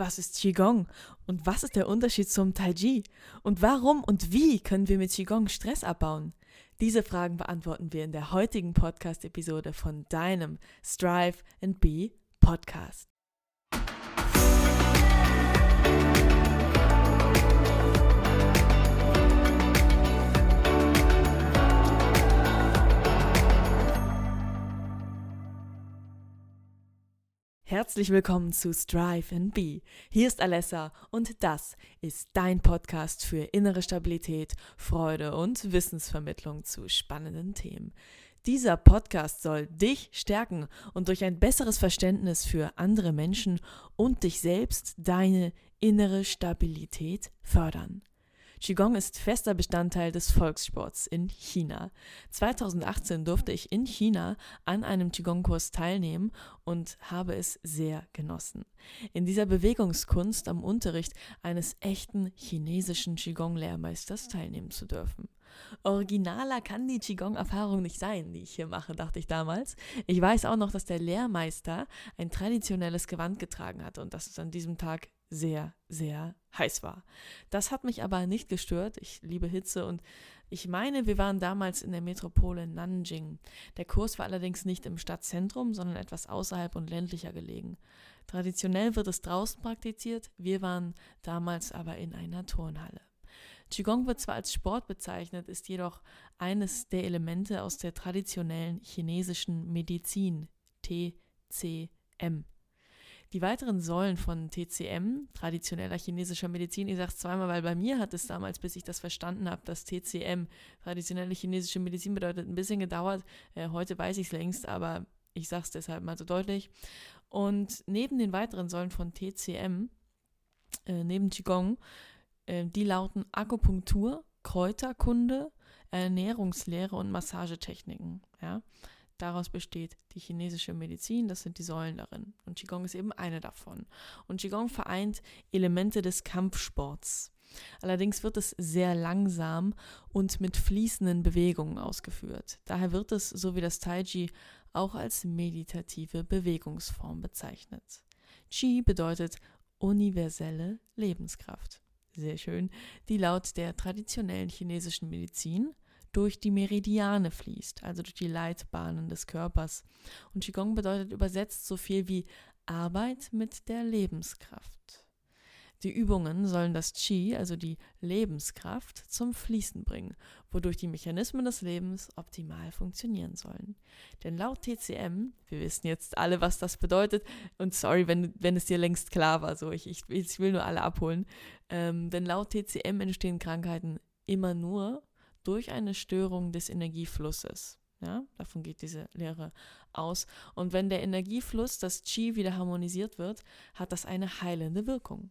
Was ist Qigong? Und was ist der Unterschied zum Tai Chi? Und warum und wie können wir mit Qigong Stress abbauen? Diese Fragen beantworten wir in der heutigen Podcast-Episode von deinem Strive and Be Podcast. Herzlich willkommen zu Strive and Be. Hier ist Alessa und das ist dein Podcast für innere Stabilität, Freude und Wissensvermittlung zu spannenden Themen. Dieser Podcast soll dich stärken und durch ein besseres Verständnis für andere Menschen und dich selbst deine innere Stabilität fördern. Qigong ist fester Bestandteil des Volkssports in China. 2018 durfte ich in China an einem Qigong-Kurs teilnehmen und habe es sehr genossen. In dieser Bewegungskunst am Unterricht eines echten chinesischen Qigong-Lehrmeisters teilnehmen zu dürfen. Originaler kann die Qigong-Erfahrung nicht sein, die ich hier mache, dachte ich damals. Ich weiß auch noch, dass der Lehrmeister ein traditionelles Gewand getragen hatte und dass es an diesem Tag sehr, sehr heiß war. Das hat mich aber nicht gestört. Ich liebe Hitze und ich meine, wir waren damals in der Metropole Nanjing. Der Kurs war allerdings nicht im Stadtzentrum, sondern etwas außerhalb und ländlicher gelegen. Traditionell wird es draußen praktiziert, wir waren damals aber in einer Turnhalle. Qigong wird zwar als Sport bezeichnet, ist jedoch eines der Elemente aus der traditionellen chinesischen Medizin, TCM. Die weiteren Säulen von TCM, traditioneller chinesischer Medizin, ich sage es zweimal, weil bei mir hat es damals, bis ich das verstanden habe, dass TCM, traditionelle chinesische Medizin bedeutet, ein bisschen gedauert. Äh, heute weiß ich es längst, aber ich sage es deshalb mal so deutlich. Und neben den weiteren Säulen von TCM, äh, neben Qigong, äh, die lauten Akupunktur, Kräuterkunde, Ernährungslehre und Massagetechniken. Ja? Daraus besteht die chinesische Medizin, das sind die Säulen darin. Und Qigong ist eben eine davon. Und Qigong vereint Elemente des Kampfsports. Allerdings wird es sehr langsam und mit fließenden Bewegungen ausgeführt. Daher wird es, so wie das Tai Chi, auch als meditative Bewegungsform bezeichnet. Qi bedeutet universelle Lebenskraft. Sehr schön, die laut der traditionellen chinesischen Medizin durch die Meridiane fließt, also durch die Leitbahnen des Körpers. Und Qigong bedeutet übersetzt so viel wie Arbeit mit der Lebenskraft. Die Übungen sollen das Qi, also die Lebenskraft, zum Fließen bringen, wodurch die Mechanismen des Lebens optimal funktionieren sollen. Denn laut TCM, wir wissen jetzt alle, was das bedeutet, und sorry, wenn, wenn es dir längst klar war, so ich, ich, ich will nur alle abholen, ähm, denn laut TCM entstehen Krankheiten immer nur durch eine Störung des Energieflusses. Ja, davon geht diese Lehre aus. Und wenn der Energiefluss, das Qi, wieder harmonisiert wird, hat das eine heilende Wirkung.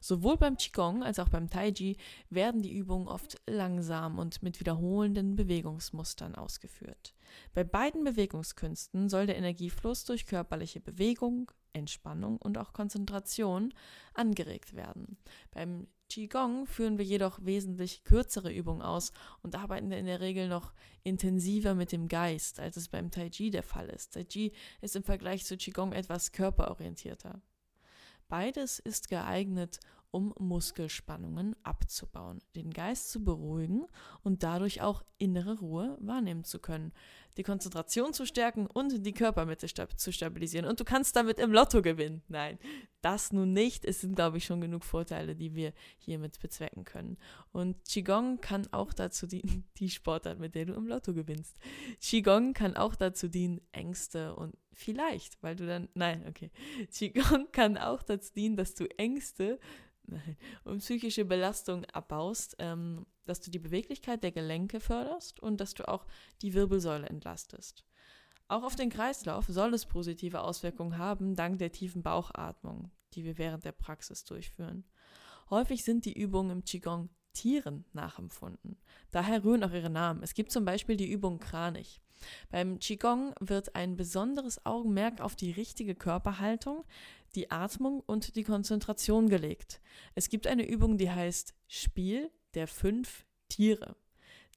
Sowohl beim Qigong als auch beim Taiji werden die Übungen oft langsam und mit wiederholenden Bewegungsmustern ausgeführt. Bei beiden Bewegungskünsten soll der Energiefluss durch körperliche Bewegung, Entspannung und auch Konzentration angeregt werden. Beim Qigong führen wir jedoch wesentlich kürzere Übungen aus und arbeiten in der Regel noch intensiver mit dem Geist, als es beim Tai Chi der Fall ist. Tai Chi ist im Vergleich zu Qigong etwas körperorientierter. Beides ist geeignet, um Muskelspannungen abzubauen, den Geist zu beruhigen und dadurch auch innere Ruhe wahrnehmen zu können, die Konzentration zu stärken und die Körpermitte zu stabilisieren. Und du kannst damit im Lotto gewinnen. Nein, das nun nicht. Es sind, glaube ich, schon genug Vorteile, die wir hiermit bezwecken können. Und Qigong kann auch dazu dienen, die Sportart, mit der du im Lotto gewinnst. Qigong kann auch dazu dienen, Ängste und vielleicht, weil du dann, nein, okay. Qigong kann auch dazu dienen, dass du Ängste und psychische Belastung abbaust, ähm, dass du die Beweglichkeit der Gelenke förderst und dass du auch die Wirbelsäule entlastest. Auch auf den Kreislauf soll es positive Auswirkungen haben, dank der tiefen Bauchatmung, die wir während der Praxis durchführen. Häufig sind die Übungen im Qigong Tieren nachempfunden. Daher rühren auch ihre Namen. Es gibt zum Beispiel die Übung Kranich. Beim Qigong wird ein besonderes Augenmerk auf die richtige Körperhaltung, die Atmung und die Konzentration gelegt. Es gibt eine Übung, die heißt Spiel der fünf Tiere.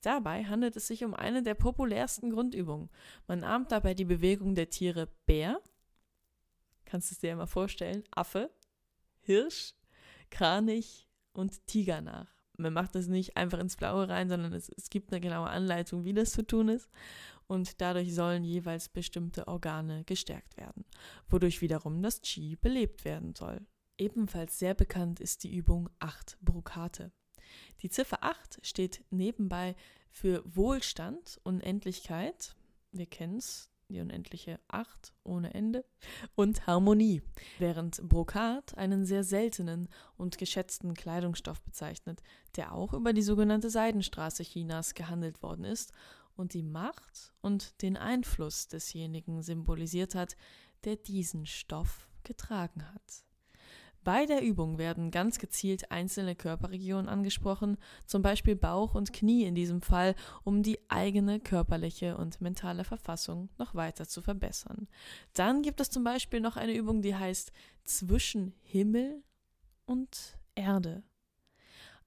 Dabei handelt es sich um eine der populärsten Grundübungen. Man ahmt dabei die Bewegung der Tiere Bär, kannst du es dir mal vorstellen, Affe, Hirsch, Kranich und Tiger nach. Man macht das nicht einfach ins Blaue rein, sondern es, es gibt eine genaue Anleitung, wie das zu tun ist. Und dadurch sollen jeweils bestimmte Organe gestärkt werden, wodurch wiederum das Qi belebt werden soll. Ebenfalls sehr bekannt ist die Übung 8 Brokate. Die Ziffer 8 steht nebenbei für Wohlstand, Unendlichkeit, wir kennen es, die unendliche Acht ohne Ende, und Harmonie, während Brokat einen sehr seltenen und geschätzten Kleidungsstoff bezeichnet, der auch über die sogenannte Seidenstraße Chinas gehandelt worden ist und die Macht und den Einfluss desjenigen symbolisiert hat, der diesen Stoff getragen hat. Bei der Übung werden ganz gezielt einzelne Körperregionen angesprochen, zum Beispiel Bauch und Knie in diesem Fall, um die eigene körperliche und mentale Verfassung noch weiter zu verbessern. Dann gibt es zum Beispiel noch eine Übung, die heißt zwischen Himmel und Erde.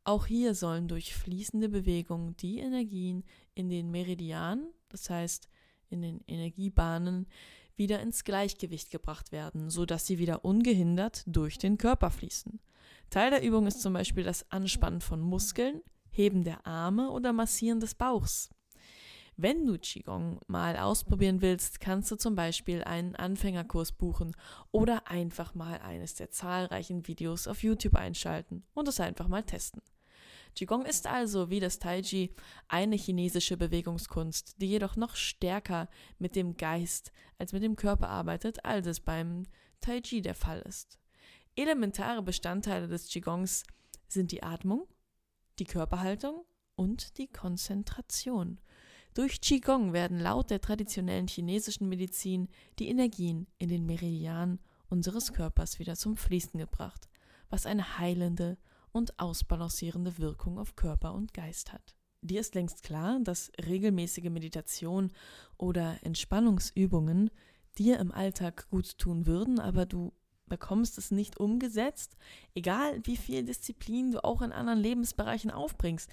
Auch hier sollen durch fließende Bewegung die Energien in den Meridianen, das heißt in den Energiebahnen, wieder ins Gleichgewicht gebracht werden, sodass sie wieder ungehindert durch den Körper fließen. Teil der Übung ist zum Beispiel das Anspannen von Muskeln, Heben der Arme oder Massieren des Bauchs. Wenn du Qigong mal ausprobieren willst, kannst du zum Beispiel einen Anfängerkurs buchen oder einfach mal eines der zahlreichen Videos auf YouTube einschalten und es einfach mal testen. Qigong ist also wie das Taiji eine chinesische Bewegungskunst, die jedoch noch stärker mit dem Geist als mit dem Körper arbeitet, als es beim Taiji der Fall ist. Elementare Bestandteile des Qigongs sind die Atmung, die Körperhaltung und die Konzentration. Durch Qigong werden laut der traditionellen chinesischen Medizin die Energien in den Meridianen unseres Körpers wieder zum Fließen gebracht, was eine heilende und ausbalancierende Wirkung auf Körper und Geist hat. Dir ist längst klar, dass regelmäßige Meditation oder Entspannungsübungen dir im Alltag gut tun würden, aber du bekommst es nicht umgesetzt, egal wie viel Disziplin du auch in anderen Lebensbereichen aufbringst.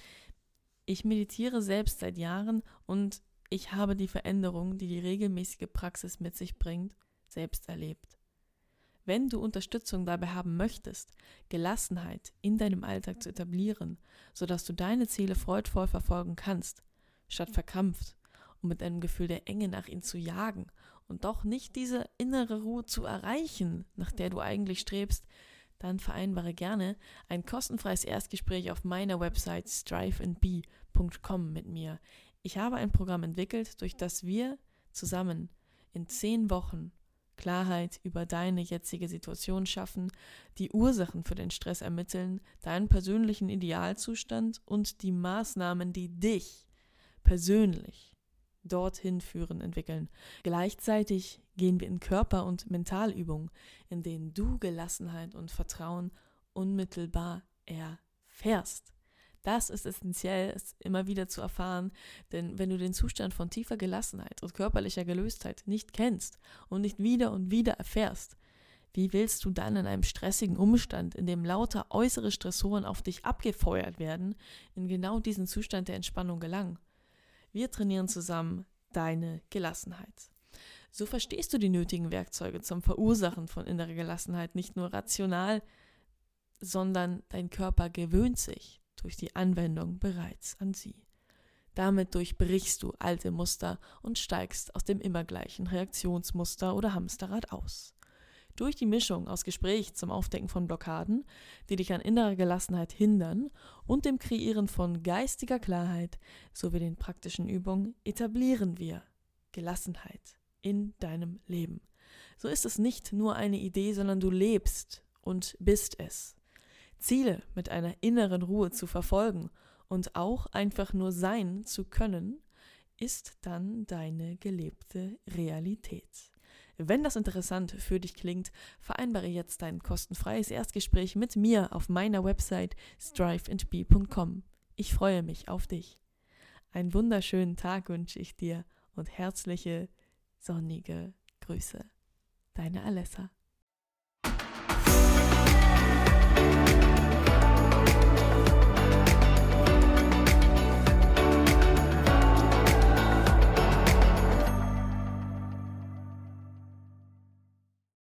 Ich meditiere selbst seit Jahren und ich habe die Veränderung, die die regelmäßige Praxis mit sich bringt, selbst erlebt. Wenn du Unterstützung dabei haben möchtest, Gelassenheit in deinem Alltag zu etablieren, sodass du deine Ziele freudvoll verfolgen kannst, statt verkrampft und mit einem Gefühl der Enge nach ihnen zu jagen und doch nicht diese innere Ruhe zu erreichen, nach der du eigentlich strebst, dann vereinbare gerne ein kostenfreies Erstgespräch auf meiner Website striveandbe.com mit mir. Ich habe ein Programm entwickelt, durch das wir zusammen in zehn Wochen Klarheit über deine jetzige Situation schaffen, die Ursachen für den Stress ermitteln, deinen persönlichen Idealzustand und die Maßnahmen, die dich persönlich dorthin führen, entwickeln. Gleichzeitig gehen wir in Körper- und Mentalübungen, in denen du Gelassenheit und Vertrauen unmittelbar erfährst. Das ist essentiell, es immer wieder zu erfahren, denn wenn du den Zustand von tiefer Gelassenheit und körperlicher Gelöstheit nicht kennst und nicht wieder und wieder erfährst, wie willst du dann in einem stressigen Umstand, in dem lauter äußere Stressoren auf dich abgefeuert werden, in genau diesen Zustand der Entspannung gelangen? Wir trainieren zusammen deine Gelassenheit. So verstehst du die nötigen Werkzeuge zum Verursachen von innerer Gelassenheit nicht nur rational, sondern dein Körper gewöhnt sich durch die Anwendung bereits an sie. Damit durchbrichst du alte Muster und steigst aus dem immer gleichen Reaktionsmuster oder Hamsterrad aus. Durch die Mischung aus Gespräch zum Aufdecken von Blockaden, die dich an innerer Gelassenheit hindern, und dem Kreieren von geistiger Klarheit sowie den praktischen Übungen etablieren wir Gelassenheit in deinem Leben. So ist es nicht nur eine Idee, sondern du lebst und bist es. Ziele mit einer inneren Ruhe zu verfolgen und auch einfach nur sein zu können, ist dann deine gelebte Realität. Wenn das interessant für dich klingt, vereinbare jetzt dein kostenfreies Erstgespräch mit mir auf meiner Website striveandbe.com. Ich freue mich auf dich. Einen wunderschönen Tag wünsche ich dir und herzliche, sonnige Grüße. Deine Alessa.